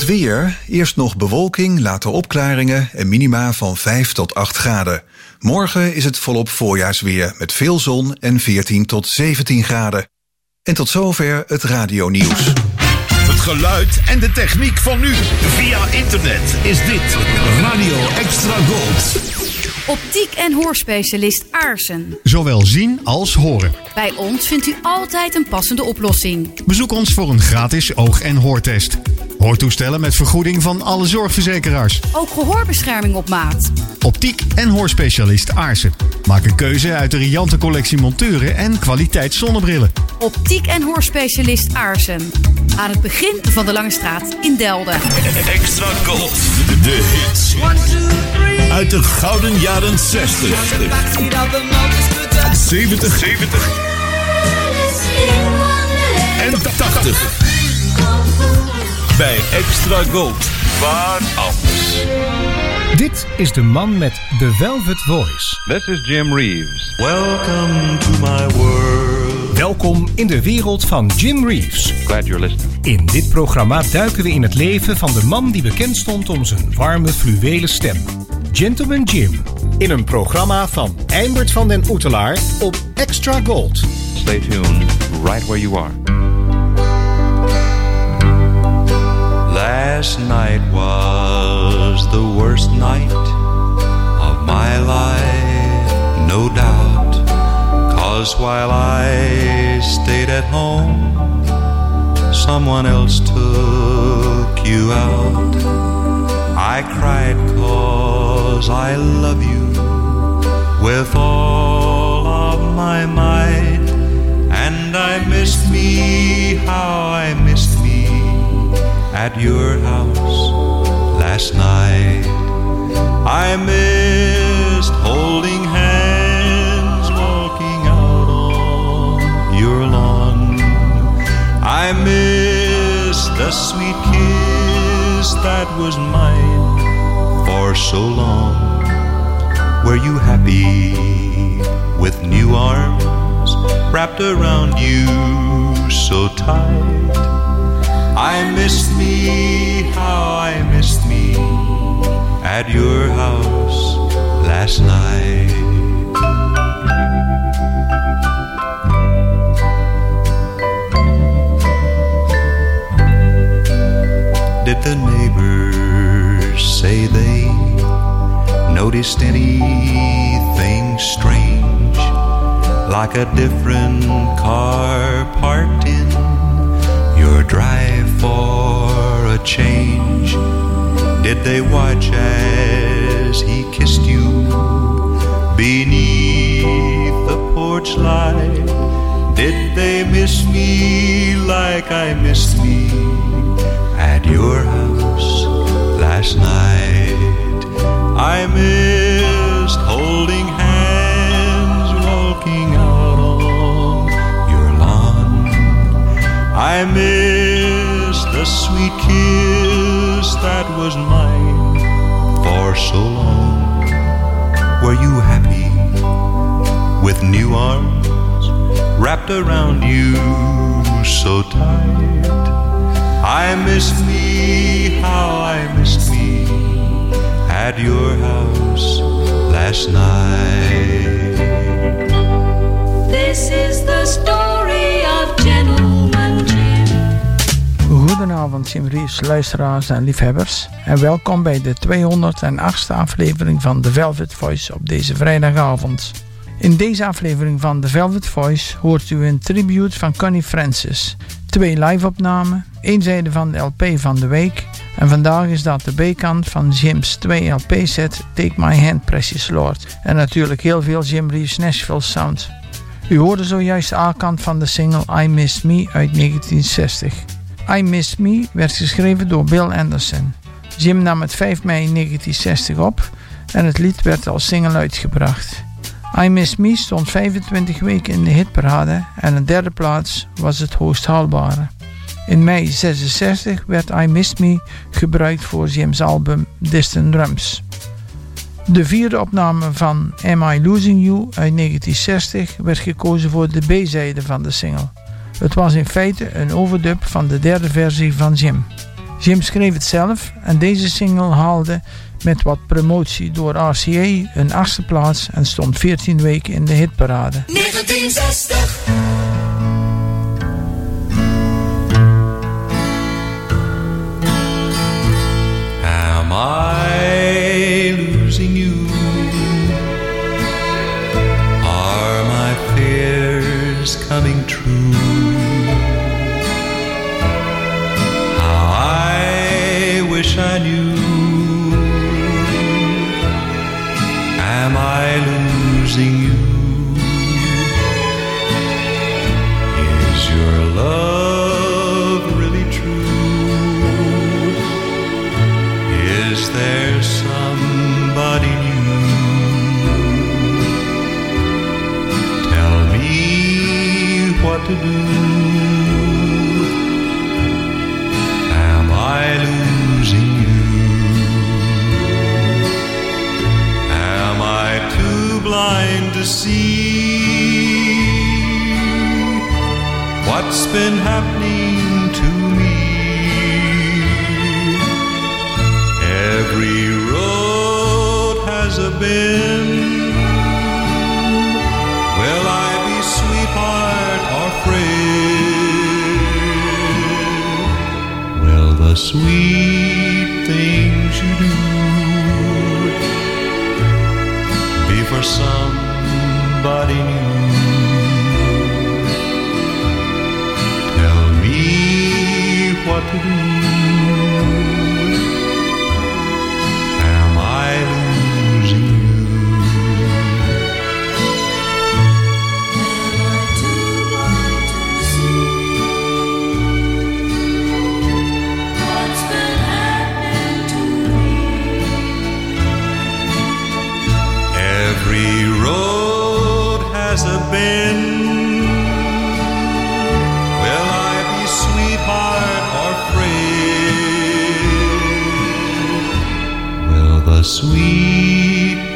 Het weer. Eerst nog bewolking, later opklaringen en minima van 5 tot 8 graden. Morgen is het volop voorjaarsweer met veel zon en 14 tot 17 graden. En tot zover het radionieuws. Het geluid en de techniek van nu. Via internet is dit Radio Extra Gold. Optiek en hoorspecialist Aarsen. Zowel zien als horen. Bij ons vindt u altijd een passende oplossing. Bezoek ons voor een gratis oog- en hoortest. Hoortoestellen met vergoeding van alle zorgverzekeraars. Ook gehoorbescherming op maat. Optiek en hoorspecialist Aarsen. Maak een keuze uit de riante collectie monturen en kwaliteit zonnebrillen. Optiek en hoorspecialist Aarsen. Aan het begin van de Lange Straat in Delden. Extra Gold. De hits. Uit de gouden jaren 60. 70. 70. En 80. Bij Extra Gold. Waar anders? Dit is de man met de Velvet Voice. This is Jim Reeves. Welcome to my world. Welkom in de wereld van Jim Reeves. Glad you're listening. In dit programma duiken we in het leven van de man die bekend stond om zijn warme fluwelen stem. Gentleman Jim. In een programma van Eimert van den Oetelaar op Extra Gold. Stay tuned right where you are. Last night was the worst night of my life, no doubt. Cause while I stayed at home, someone else took you out. I cried cause I love you with all of my might. And I missed me, how I at your house last night. I missed holding hands, walking out on your lawn. I missed the sweet kiss that was mine for so long. Were you happy with new arms wrapped around you so tight? I missed me, how I missed me at your house last night. Did the neighbors say they noticed anything strange? Like a different car parked in your drive for a change? Did they watch as he kissed you beneath the porch light? Did they miss me like I missed me at your house last night? I missed holding hands, I missed the sweet kiss that was mine for so long. Were you happy with new arms wrapped around you so tight? I missed me, how I missed me at your house last night. This is the story Goedenavond, Reeves, luisteraars en liefhebbers. En welkom bij de 208e aflevering van The Velvet Voice op deze vrijdagavond. In deze aflevering van The Velvet Voice hoort u een tribute van Connie Francis. Twee live-opnamen, één zijde van de LP van de week. En vandaag is dat de B-kant van Jim's 2 LP-set Take My Hand Precious Lord. En natuurlijk heel veel Jim Reeves Nashville Sound. U hoorde zojuist A-kant van de single I Miss Me uit 1960. I Miss Me werd geschreven door Bill Anderson. Jim nam het 5 mei 1960 op en het lied werd als single uitgebracht. I Miss Me stond 25 weken in de hitparade en een derde plaats was het hoogst haalbare. In mei 66 werd I Miss Me gebruikt voor Jim's album Distant Drums. De vierde opname van Am I Losing You uit 1960 werd gekozen voor de B-zijde van de single. Het was in feite een overdub van de derde versie van Jim. Jim schreef het zelf en deze single haalde met wat promotie door RCA een achtste plaats en stond 14 weken in de hitparade. 1960. Am I losing you? Are my fears coming Knew.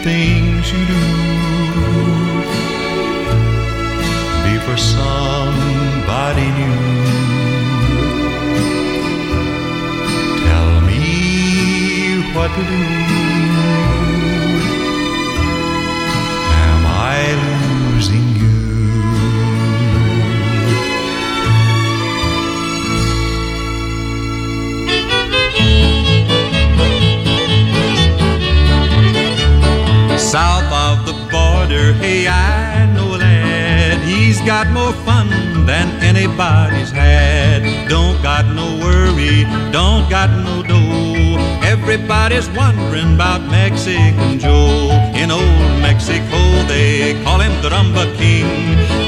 Things you do be for somebody new? Tell me what to do. Hey, I know a lad. He's got more fun than anybody's had. Don't got no worry, don't got no dough. Everybody's wondering about Mexican Joe. In old Mexico, they call him the Rumba King.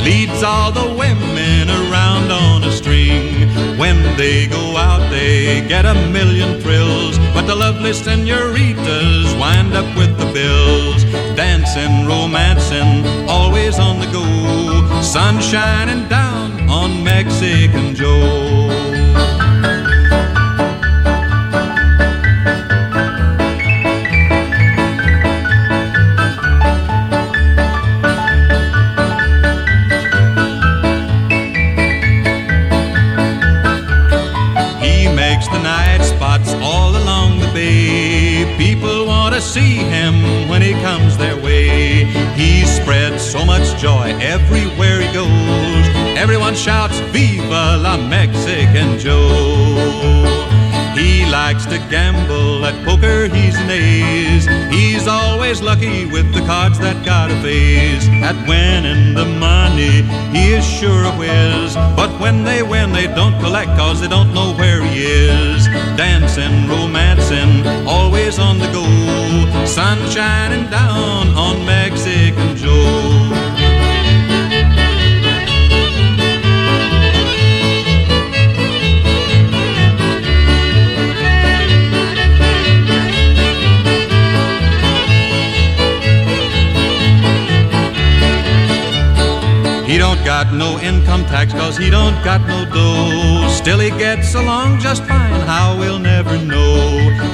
Leads all the women around on a string. When they go out, they get a million thrills. But the lovely senoritas wind up with the bills. Dancing, romancing, always on the go. Sun shining down on Mexican Joe. To gamble at poker, he's an ace. He's always lucky with the cards that got a face. At winning the money, he is sure a whiz. But when they win, they don't collect cause they don't know where he is. Dancing, romancing, always on the go. Sun shining down on Mexican got no income tax cause he don't got no dough. Still he gets along just fine, how we'll never know.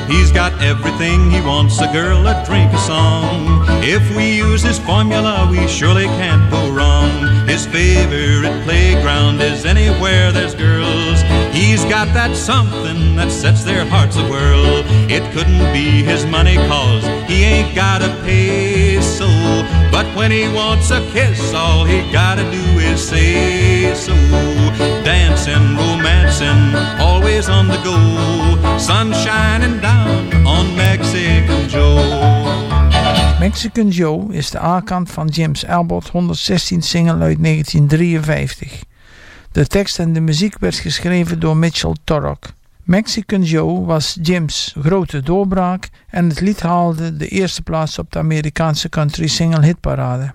He's got everything he wants, a girl, a drink, a song. If we use his formula, we surely can't go wrong. His favorite playground is anywhere there's girls. He's got that something that sets their hearts a whirl. It couldn't be his money, cause he ain't got a peso. But when he wants a kiss, all he gotta do is say so. Dancing, romancing, always on the go. Sun shining down on Mexican Joe. Mexican Joe is de A-kant van James Albert 116 single uit 1953. De tekst en de muziek werd geschreven door Mitchell Torok. Mexican Joe was Jim's grote doorbraak en het lied haalde de eerste plaats op de Amerikaanse country single hitparade.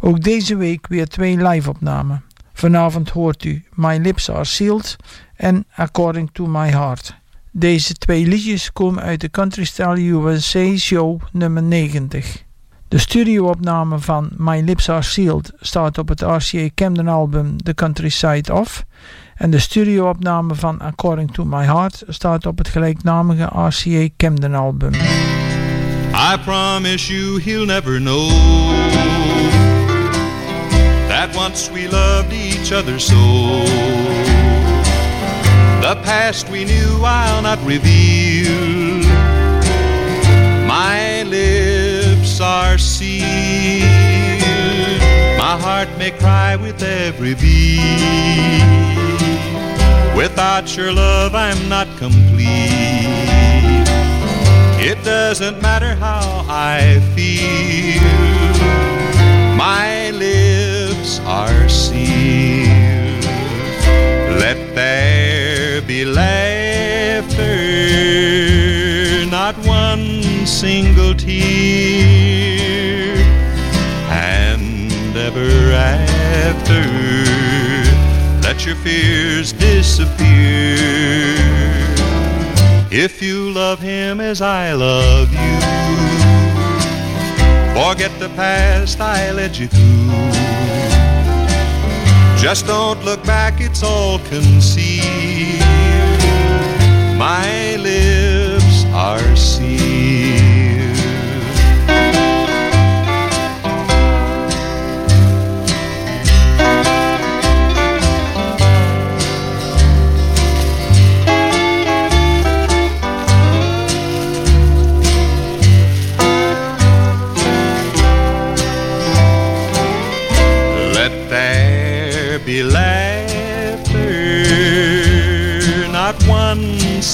Ook deze week weer twee live-opnamen. Vanavond hoort u My Lips Are Sealed en According to My Heart. Deze twee liedjes komen uit de Country Style USA Show nummer 90. De studioopname van My Lips Are Sealed staat op het RCA Camden album The Countryside Off. En de studioopname van According to My Heart staat op het gelijknamige RCA Camden album. I promise you he'll never know that once we loved each other so. The past we knew I'll not reveal. My lips are sealed. My heart may cry with every beat. Without your love, I'm not complete. It doesn't matter how I feel. My lips are sealed. Let there be laughter, not one single tear. And ever after, let your fears disappear. If you love him as I love you, forget the past I led you through. Just don't look back, it's all concealed. My lips are sealed.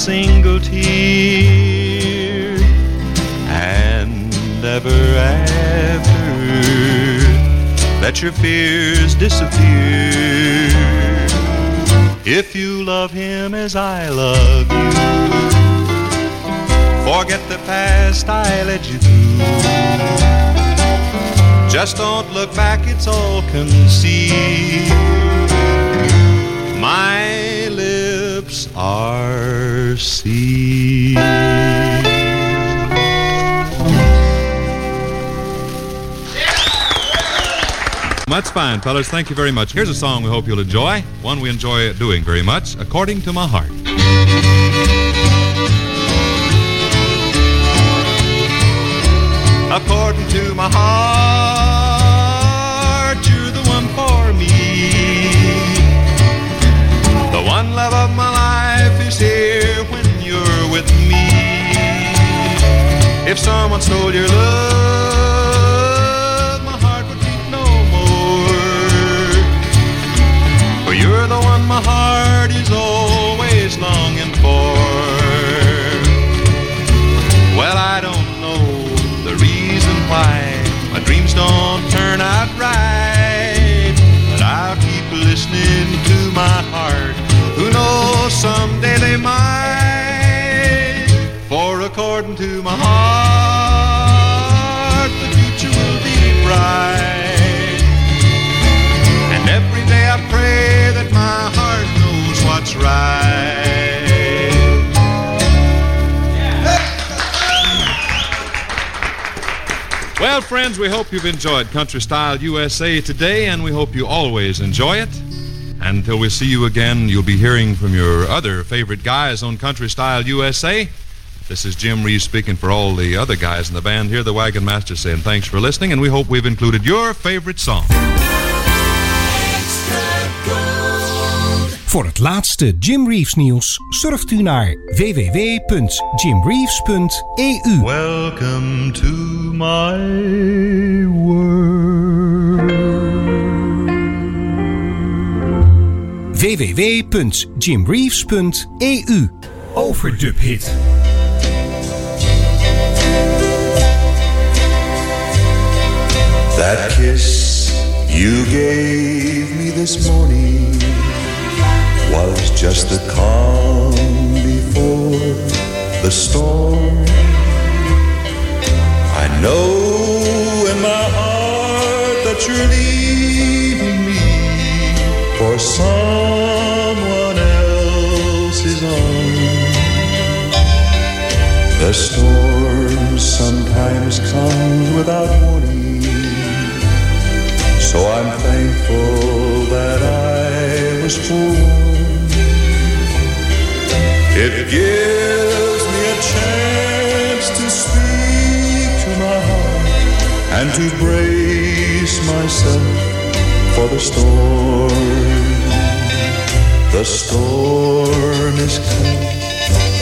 Single tear, and ever after, let your fears disappear. If you love him as I love you, forget the past I led you through. Just don't look back, it's all concealed. My lips are. That's fine, fellas. Thank you very much. Here's a song we hope you'll enjoy. One we enjoy doing very much, According to My Heart. According to my heart, love of my life is here when you're with me. If someone stole your love, my heart would beat no more. For you're the one my heart is always longing for. Well, I don't know the reason why my dreams don't turn out right. But I'll keep listening to my heart. Who knows, someday they might. For according to my heart, the future will be bright. And every day I pray that my heart knows what's right. Well, friends, we hope you've enjoyed Country Style USA today, and we hope you always enjoy it. And until we see you again, you'll be hearing from your other favorite guys on Country Style USA. This is Jim Reeves speaking for all the other guys in the band here, the Wagon Master, saying thanks for listening, and we hope we've included your favorite song. Extra gold. Voor het laatste Jim Reeves nieuws surft u naar www.jimreeves.eu. Welcome to my world. www.jimreeves.eu. Overdub hit. That kiss you gave me this morning was just the calm before the storm. I know in my heart that you're leaving The storm sometimes comes without warning. So I'm thankful that I was forewarned. It gives me a chance to speak to my heart and to brace myself for the storm. The storm is coming,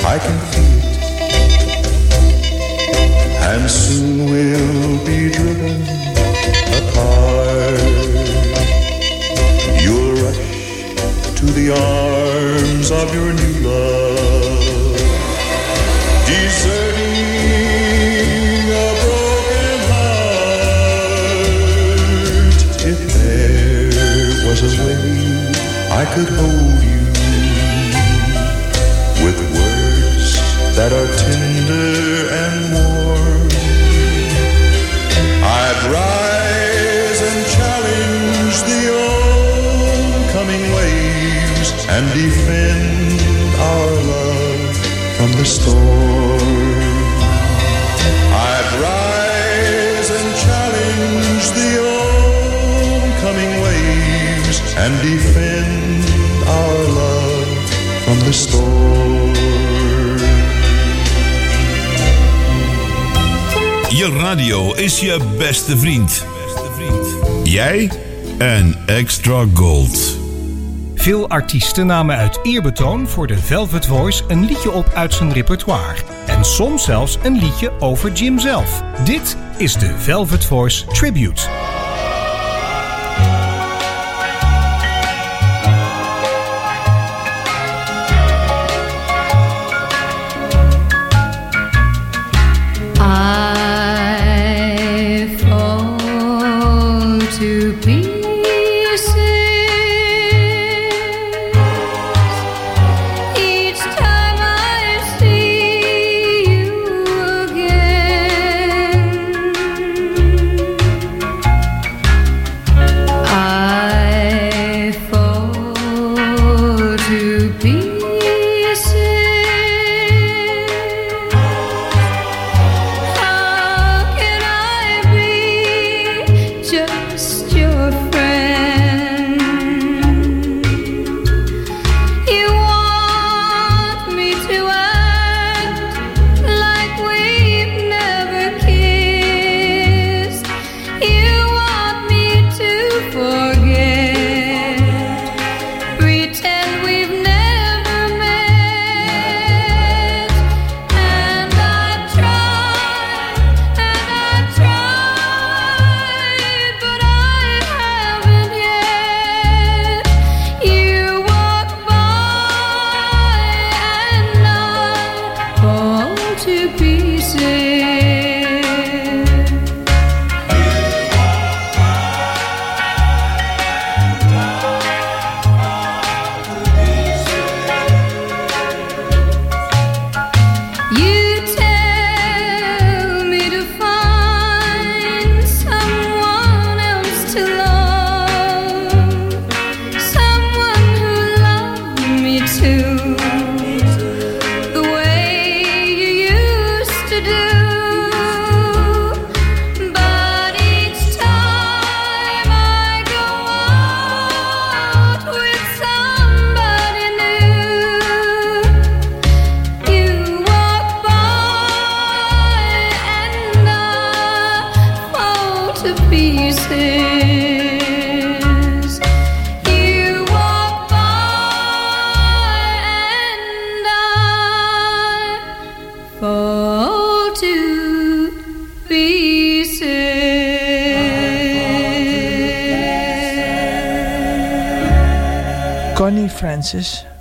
I can feel. And soon we'll be driven apart. You'll rush to the arms of your new love, deserting a broken heart. If there was a way I could hold you and defend our love from the storm. I'd rise and challenge the oncoming waves and defend our love from the storm. Je radio is je beste vriend. Jij en Extra Gold. Veel artiesten namen uit eerbetoon voor de Velvet Voice een liedje op uit zijn repertoire. En soms zelfs een liedje over Jim zelf. Dit is de Velvet Voice Tribute.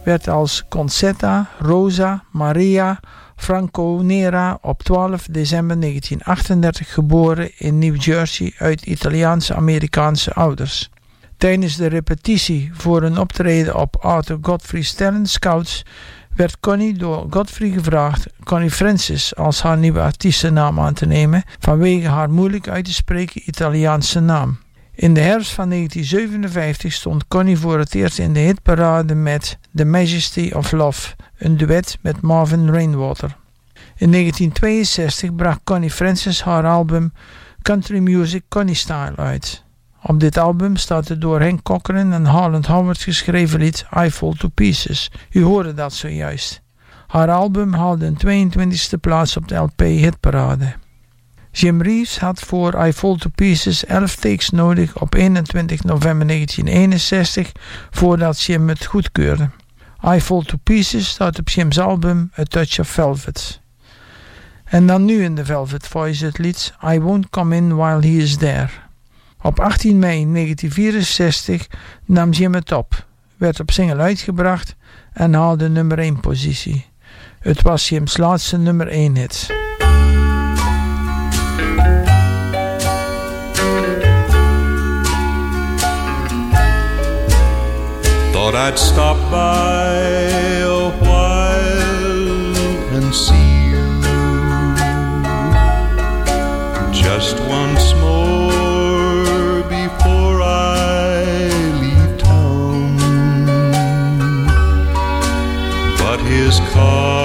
Werd als Concetta Rosa Maria Franco Nera op 12 december 1938 geboren in New Jersey uit Italiaanse-Amerikaanse ouders. Tijdens de repetitie voor een optreden op Arthur Godfrey's Talent Scouts werd Connie door Godfrey gevraagd Connie Francis als haar nieuwe artiestennaam aan te nemen vanwege haar moeilijk uit te spreken Italiaanse naam. In de herfst van 1957 stond Connie voor het eerst in de hitparade met The Majesty of Love, een duet met Marvin Rainwater. In 1962 bracht Connie Francis haar album Country Music Connie Style uit. Op dit album staat het door Henk Cochran en Harland Howard geschreven lied I Fall to Pieces. U hoorde dat zojuist. Haar album haalde een 22e plaats op de LP Hitparade. Jim Reeves had voor I Fall to Pieces 11 takes nodig op 21 november 1961 voordat Jim het goedkeurde. I Fall to Pieces staat op Jim's album A Touch of Velvet. En dan nu in de Velvet Voice het lied I Won't Come In While He Is There. Op 18 mei 1964 nam Jim het op, werd op single uitgebracht en haalde nummer 1 positie. Het was Jim's laatste nummer 1 hit. Thought I'd stop by a while and see you just once more before I leave town. But his car's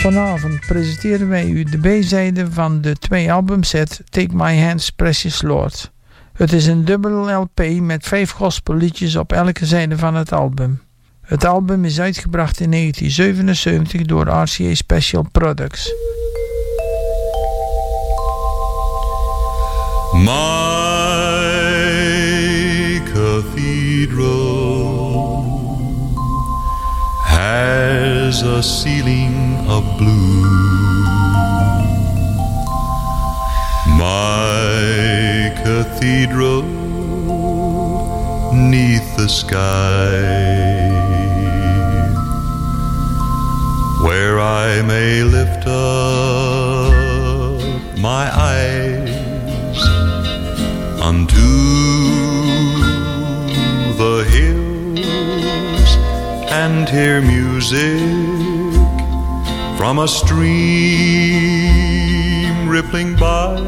Vanavond presenteren wij u de B-zijde van de twee albumset Take My Hands Precious Lord. Het is een dubbel LP met vijf gospelliedjes op elke zijde van het album. Het album is uitgebracht in 1977 door RCA Special Products. My cathedral has a ceiling of blue. My cathedral neath the sky where I may lift up my eyes unto the hills and hear music from a stream rippling by.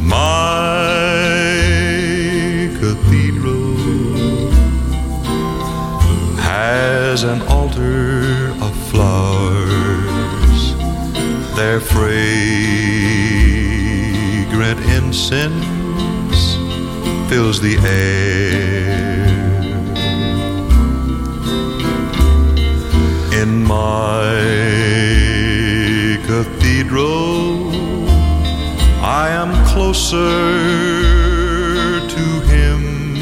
My cathedral as an altar of flowers. Their fragrant incense fills the air. In my cathedral, I am closer to Him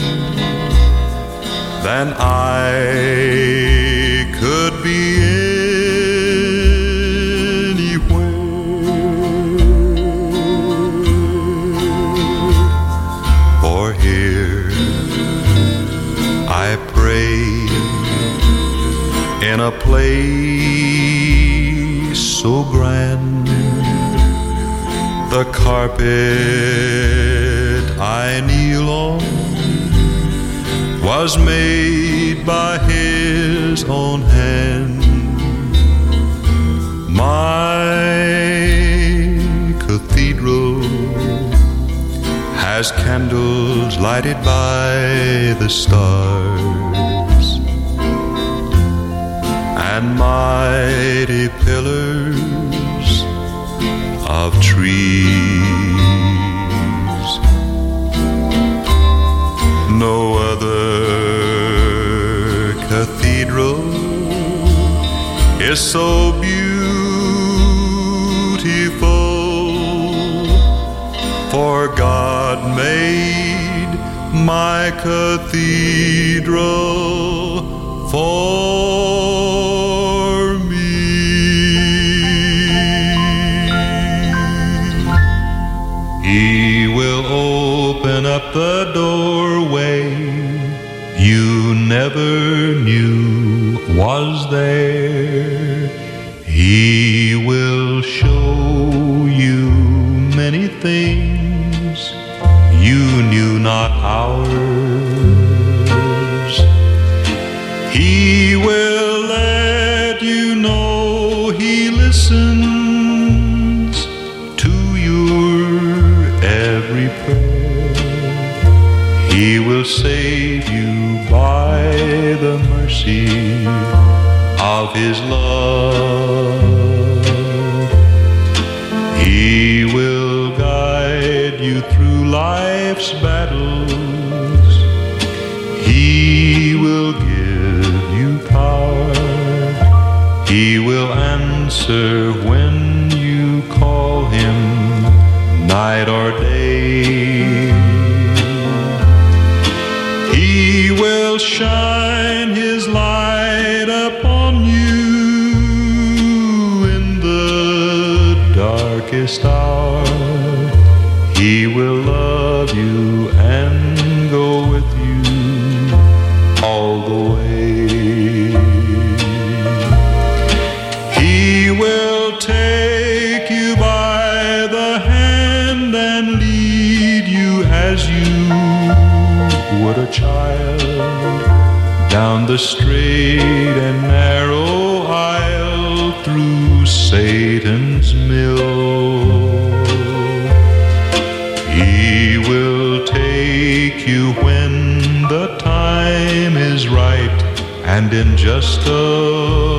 than I carpet I kneel on was made by his own hand. My cathedral has candles lighted by the stars and mighty pillars of trees. Is so beautiful, for God made my cathedral for me. He will open up the doorway you never knew was there. Every prayer. He will save you by the mercy of His love. He will guide you through life's battles. He will give you power. He will answer when you call Him night or day. Shine down the straight and narrow aisle through Satan's mill. He will take you when the time is right, and in just a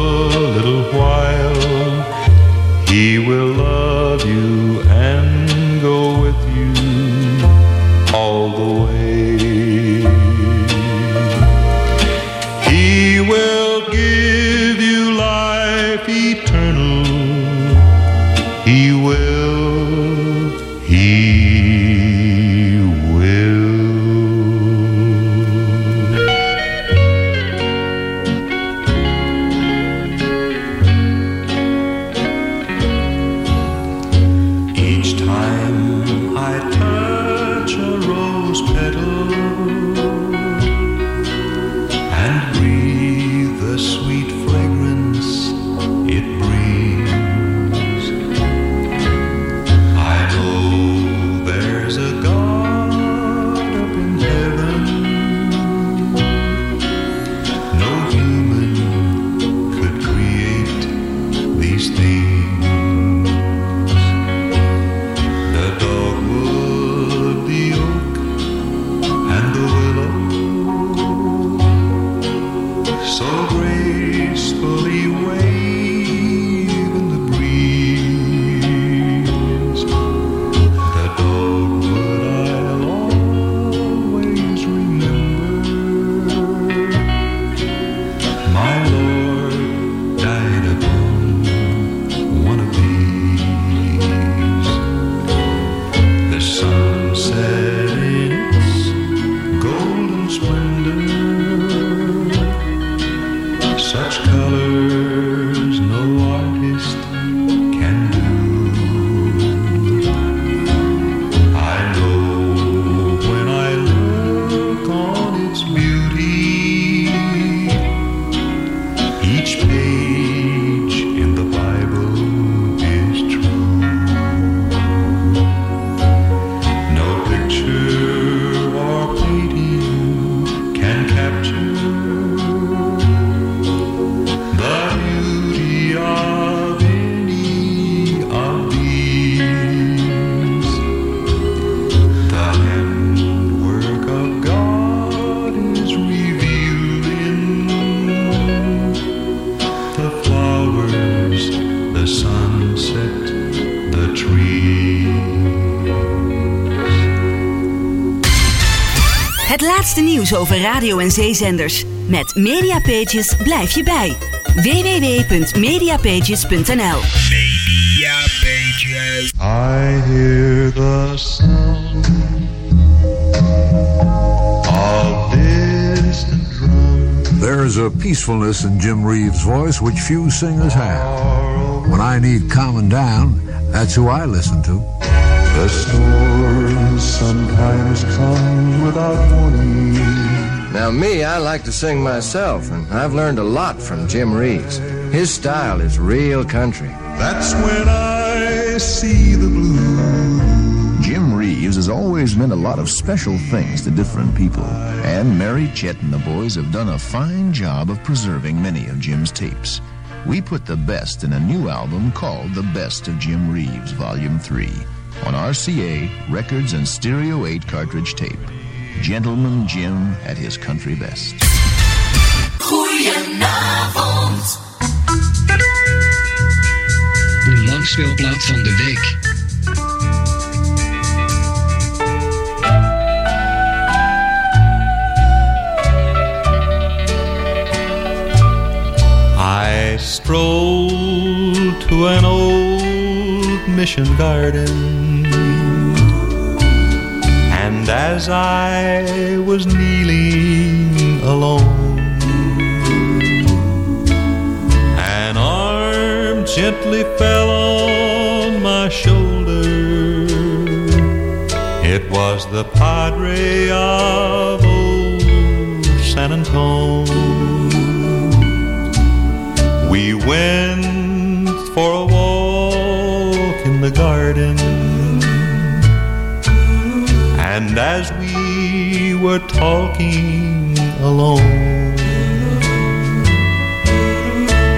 nieuws over radio- en zeezenders. Met Mediapages blijf je bij. www.mediapages.nl I hear the sound of distant drums. There is a peacefulness in Jim Reeves' voice which few singers have. When I need calming down, that's who I listen to. The storm sometimes comes without warning. Now, me, I like to sing myself, and I've learned a lot from Jim Reeves. His style is real country. That's when I see the blue. Jim Reeves has always meant a lot of special things to different people, and Mary Chet and the boys have done a fine job of preserving many of Jim's tapes. We put the best in a new album called The Best of Jim Reeves, Volume 3, on RCA Records and Stereo 8 cartridge tape. Gentleman Jim at his country best. Goedenavond. De langspeelplaat van de week. I strolled to an old mission garden, and as I was kneeling alone, an arm gently fell on my shoulder. It was the padre of old San Antone. We went for a walk garden, and as we were talking alone,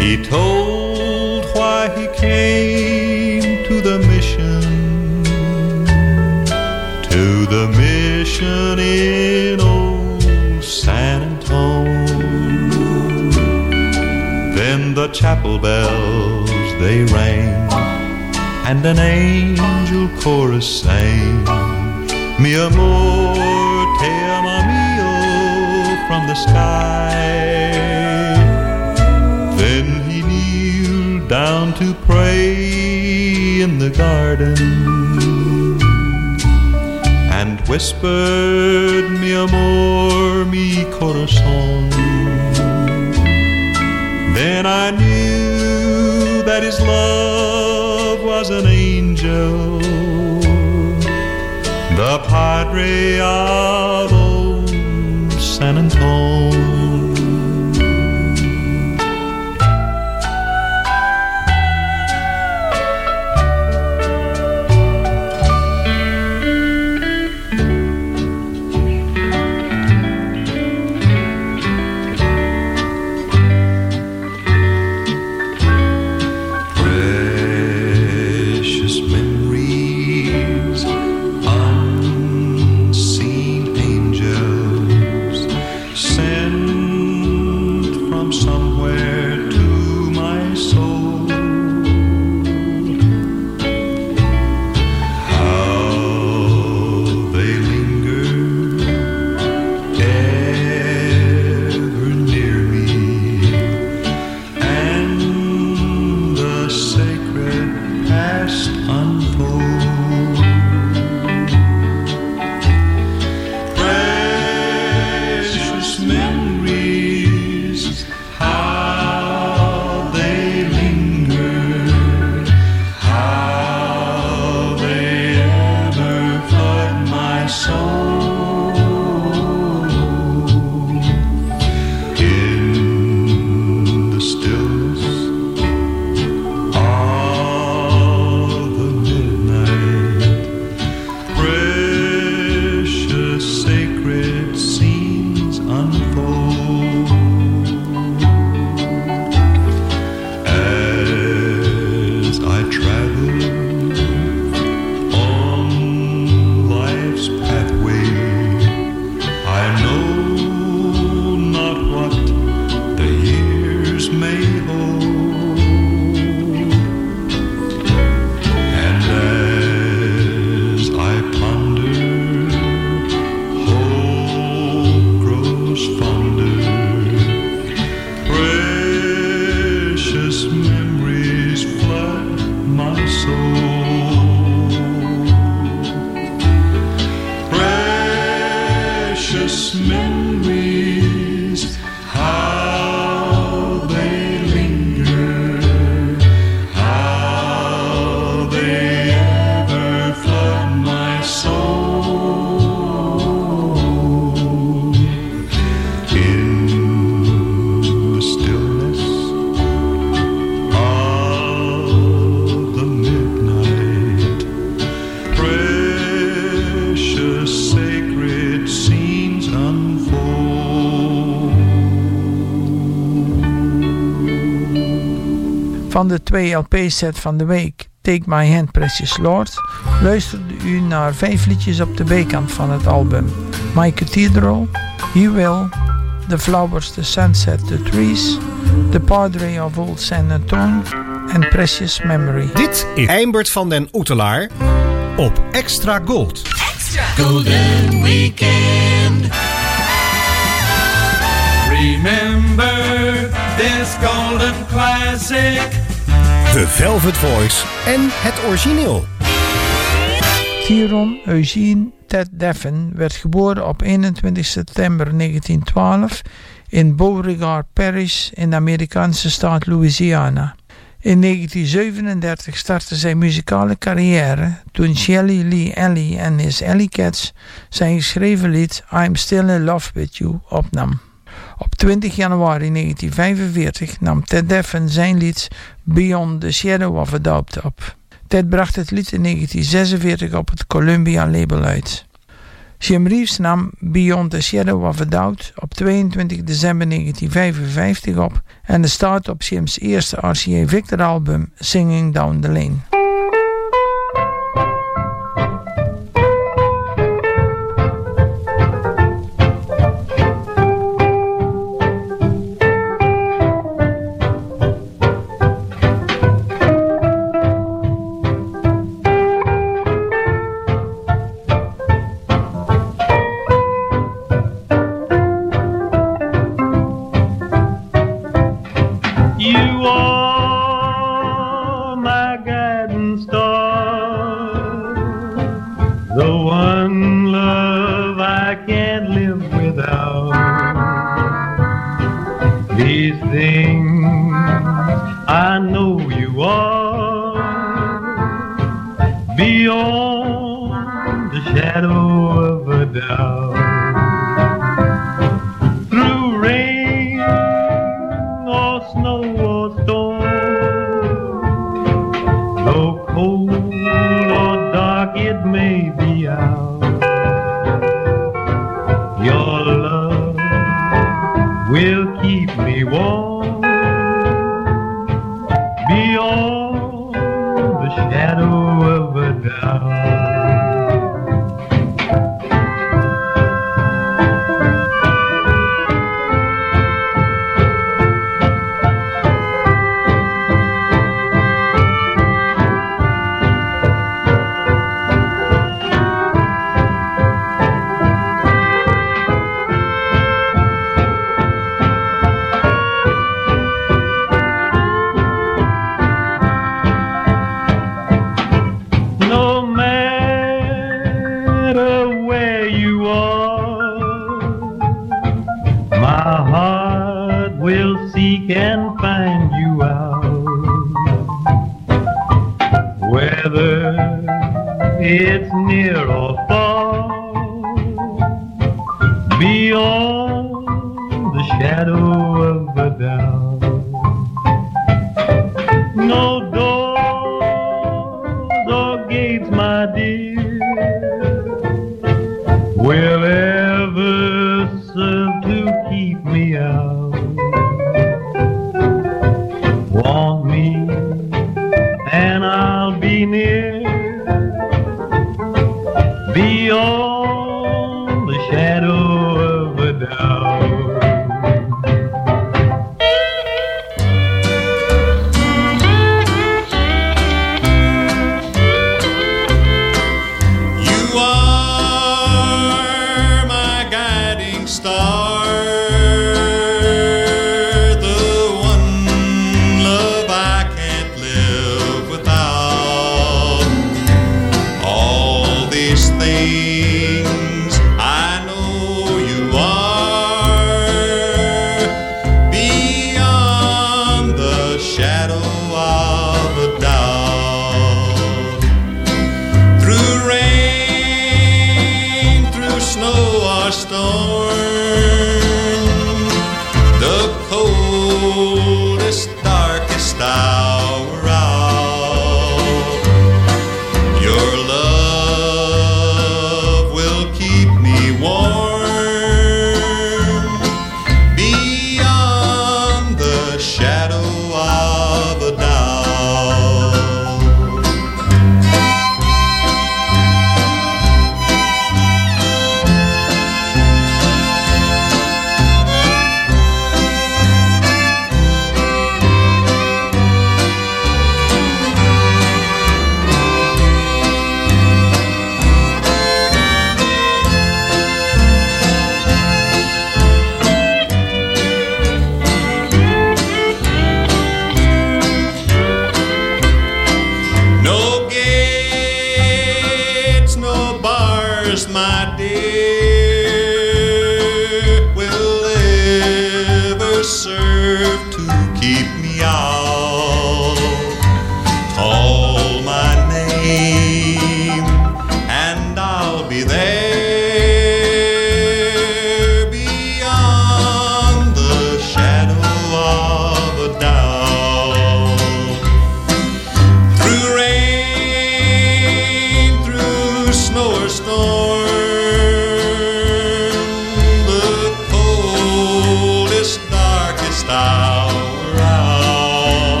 he told why he came to the mission, to the mission in old San Antone. Then the chapel bells they rang, and an angel chorus sang, Mi amor te amo mio from the sky. Then he kneeled down to pray in the garden and whispered, Mi amor, mi corazón. Then I knew that his love was an angel, the padre of old San Antone. Soul. Precious memories, Van de twee LP-set van de week, Take My Hand Precious Lord, luisterde u naar vijf liedjes op de B-kant van het album. My Cathedral, He Will, The Flowers, The Sunset, The Trees, The Padre of Old San Antonio en Precious Memory. Dit is Eimbert van den Oetelaar op Extra Gold. Golden Weekend. Remember this golden classic. The Velvet Voice en het origineel. Theron Eugene Ted Devon werd geboren op 21 september 1912 in Beauregard Parish in de Amerikaanse staat Louisiana. In 1937 startte zijn muzikale carrière toen Shelly Lee Ellie en his Ellie Cats zijn geschreven lied I'm Still in Love With You opnam. Op 20 januari 1945 nam Ted Devon zijn lied Beyond the Shadow of a Doubt op. Ted bracht het lied in 1946 op het Columbia label uit. Jim Reeves nam Beyond the Shadow of a Doubt op 22 december 1955 op en het staat op Jim's eerste RCA Victor album Singing Down the Lane.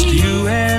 just you and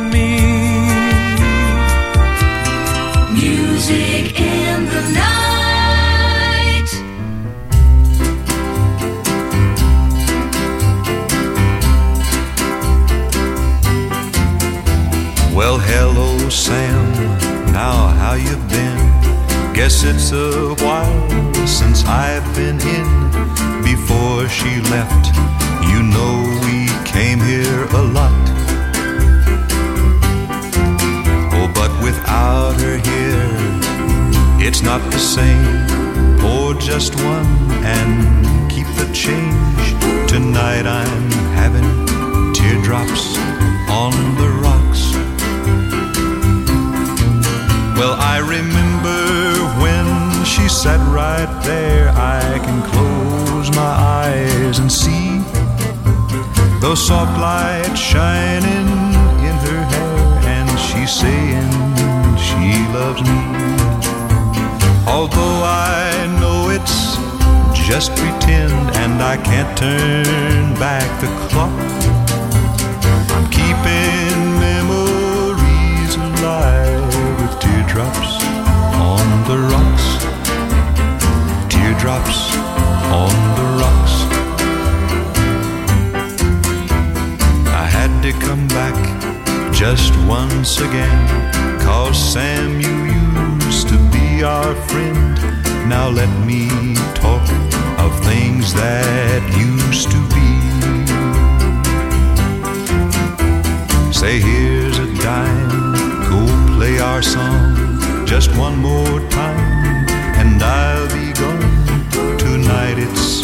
for time, and I'll be gone. Tonight it's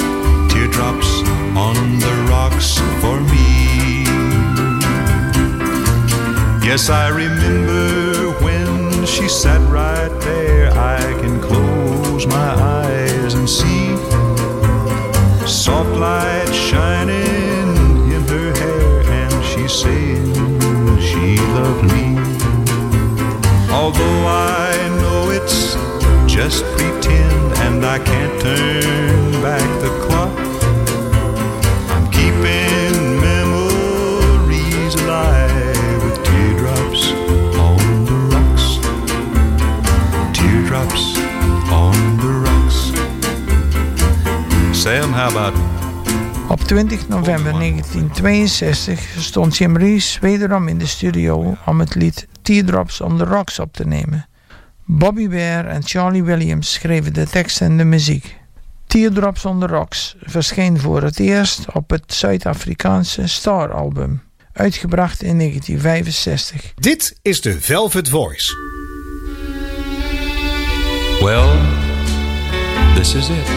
teardrops on the rocks for me. Yes, I remember when she sat right there. I can close my eyes and see soft light shining in her hair, and she's saying she loved me. Although just pretend, and I can't turn back the clock. I'm keeping memories alive with teardrops on the rocks, teardrops on the rocks. Sam, how about? Op 20 november 1962 stond Jim Rees wederom in de studio om het lied Teardrops on the Rocks op te nemen. Bobby Bear en Charlie Williams schreven de tekst en de muziek. Teardrops on the Rocks verscheen voor het eerst op het Zuid-Afrikaanse Star-album, uitgebracht in 1965. Dit is de Velvet Voice. Well, this is it.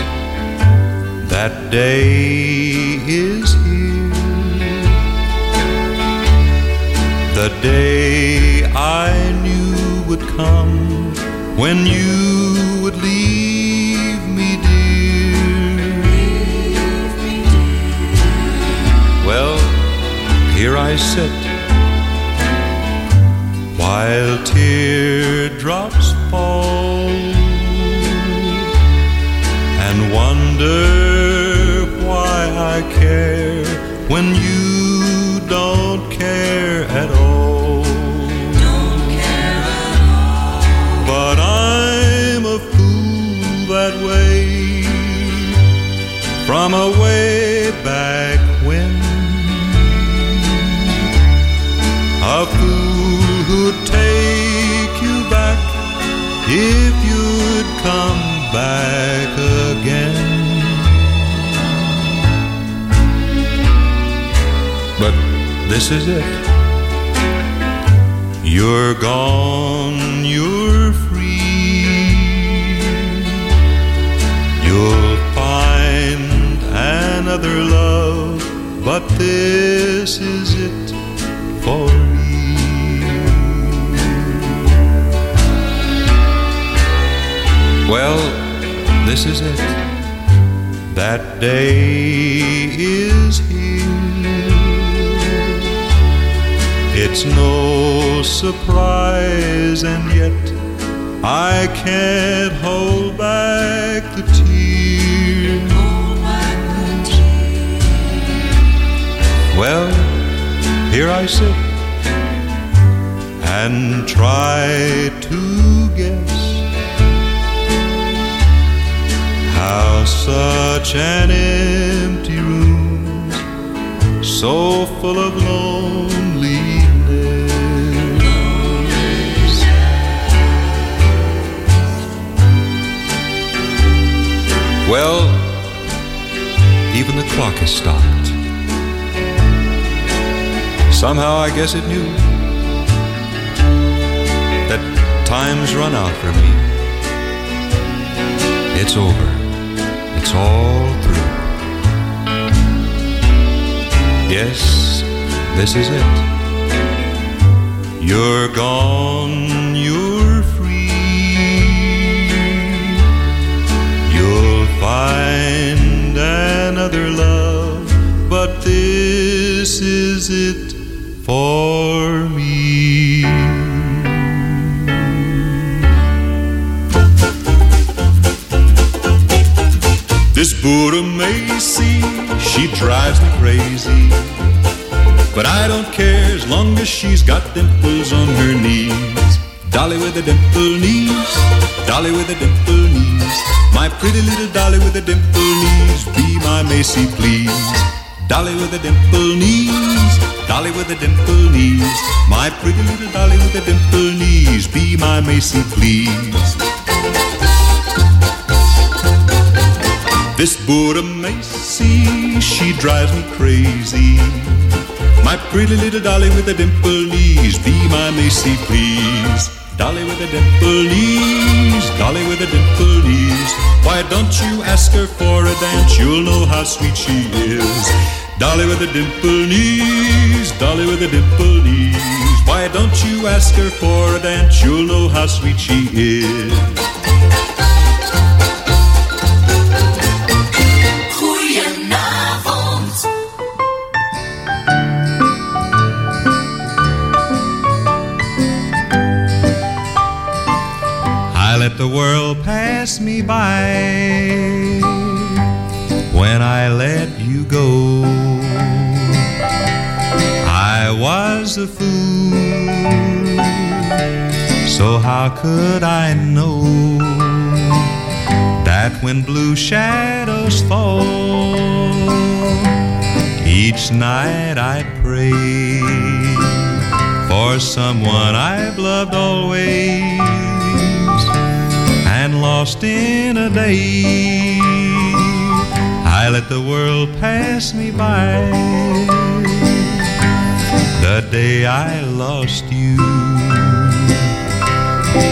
That day is here. The day I knew would come when you would leave me, dear. Well, here I sit while teardrops fall and wonder why I care when you back when. A fool who'd take you back if you'd come back again. But this is it. You're gone, you're another love, but this is it for me. Well, this is it. That day is here. It's no surprise, and yet I can't hold back the tears. Well, here I sit and try to guess how such an empty room, so full of loneliness, well, even the clock has stopped. Somehow I guess it knew that time's run out for me. It's over. It's all through. Yes, this is it. You're gone, you're free. You'll find another love, but this is it for me. This Buddha Macy, she drives me crazy. But I don't care as long as she's got dimples on her knees. Dolly with the dimple knees, Dolly with the dimple knees. My pretty little Dolly with the dimple knees, be my Macy, please. Dolly with the dimple knees, Dolly with the dimple knees. My pretty little Dolly with the dimple knees, be my Macy, please. This Buddha Macy, she drives me crazy. My pretty little Dolly with the dimple knees, be my Macy, please. Dolly with the dimple knees, Dolly with the dimple knees. Why don't you ask her for a dance? You'll know how sweet she is. Dolly with the dimple knees, Dolly with the dimple knees. Why don't you ask her for a dance? You'll know how sweet she is. I let the world pass me by when I let you go. Was a fool, so how could I know that when blue shadows fall, each night I pray for someone I've loved always? and lost in a day. I let the world pass me by. The day I lost you.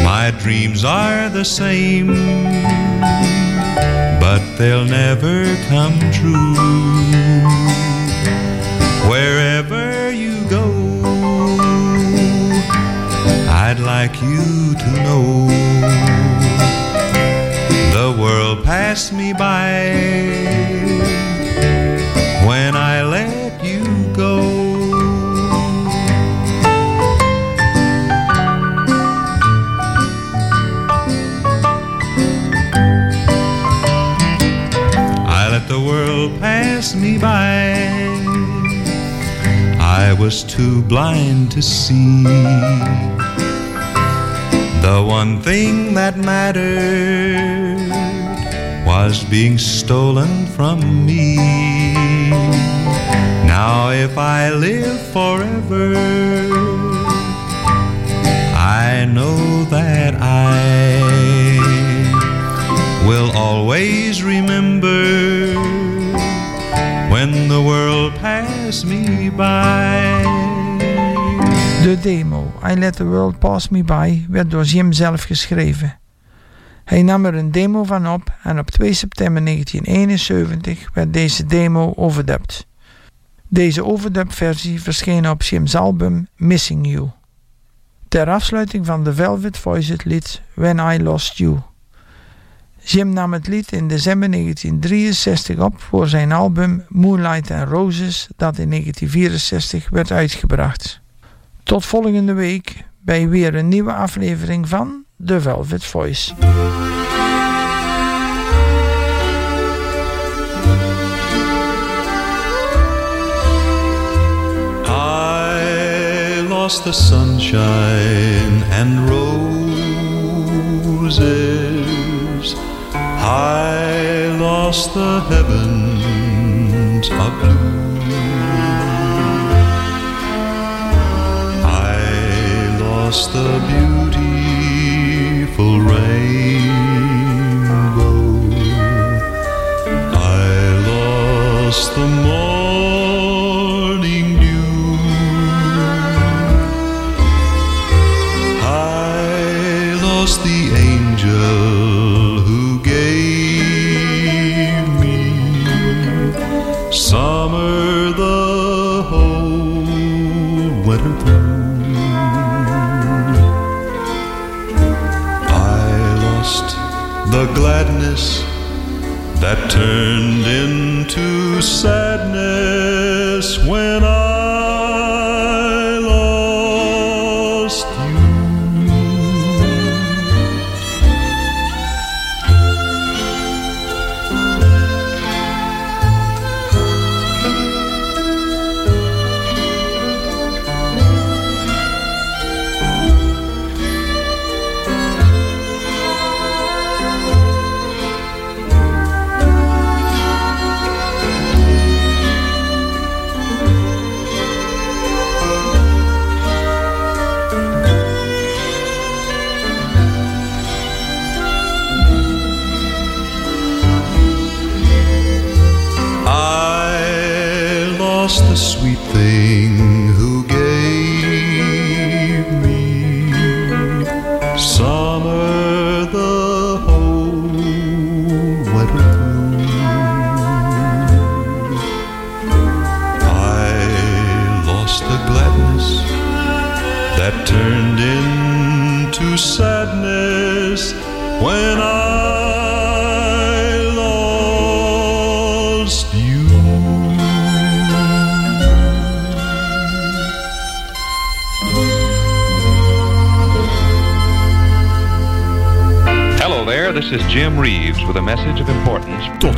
My dreams are the same, but they'll never come true. Wherever you go, I'd like you to know the world passed me by when I let the world pass me by. I was too blind to see the one thing that mattered was being stolen from me. Now, if I live forever, I know that I will always remember the world passed me by. De demo I Let the World Pass Me By werd door Jim zelf geschreven. Hij nam er een demo van op en op 2 september 1971 werd deze demo overdubbed. Deze overdub versie verscheen op Jim's album Missing You. Ter afsluiting van The Velvet Voice het lied When I Lost You. Jim nam het lied in december 1963 op voor zijn album Moonlight and Roses dat in 1964 werd uitgebracht. Tot volgende week bij weer een nieuwe aflevering van The Velvet Voice. I lost the sunshine and roses. I lost the heavens of blue. I lost the beautiful rainbow. I lost the morning gladness that turned into sadness when I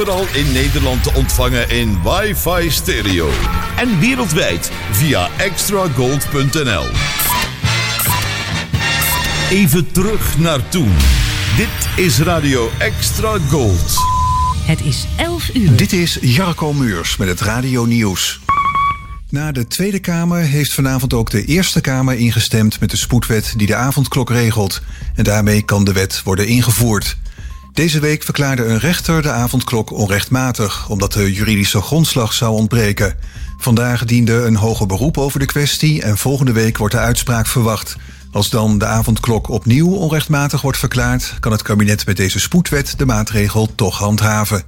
Overal in Nederland te ontvangen in wifi stereo. En wereldwijd via extragold.nl. Even terug naar toen. Dit is Radio Extra Gold. Het is 11 uur. Dit is Jarko Muurs met het Radio Nieuws. Na de Tweede Kamer heeft vanavond ook de Eerste Kamer ingestemd met de spoedwet die de avondklok regelt. En daarmee kan de wet worden ingevoerd. Deze week verklaarde een rechter de avondklok onrechtmatig, omdat de juridische grondslag zou ontbreken. Vandaag diende een hoger beroep over de kwestie en volgende week wordt de uitspraak verwacht. Als dan de avondklok opnieuw onrechtmatig wordt verklaard, kan het kabinet met deze spoedwet de maatregel toch handhaven.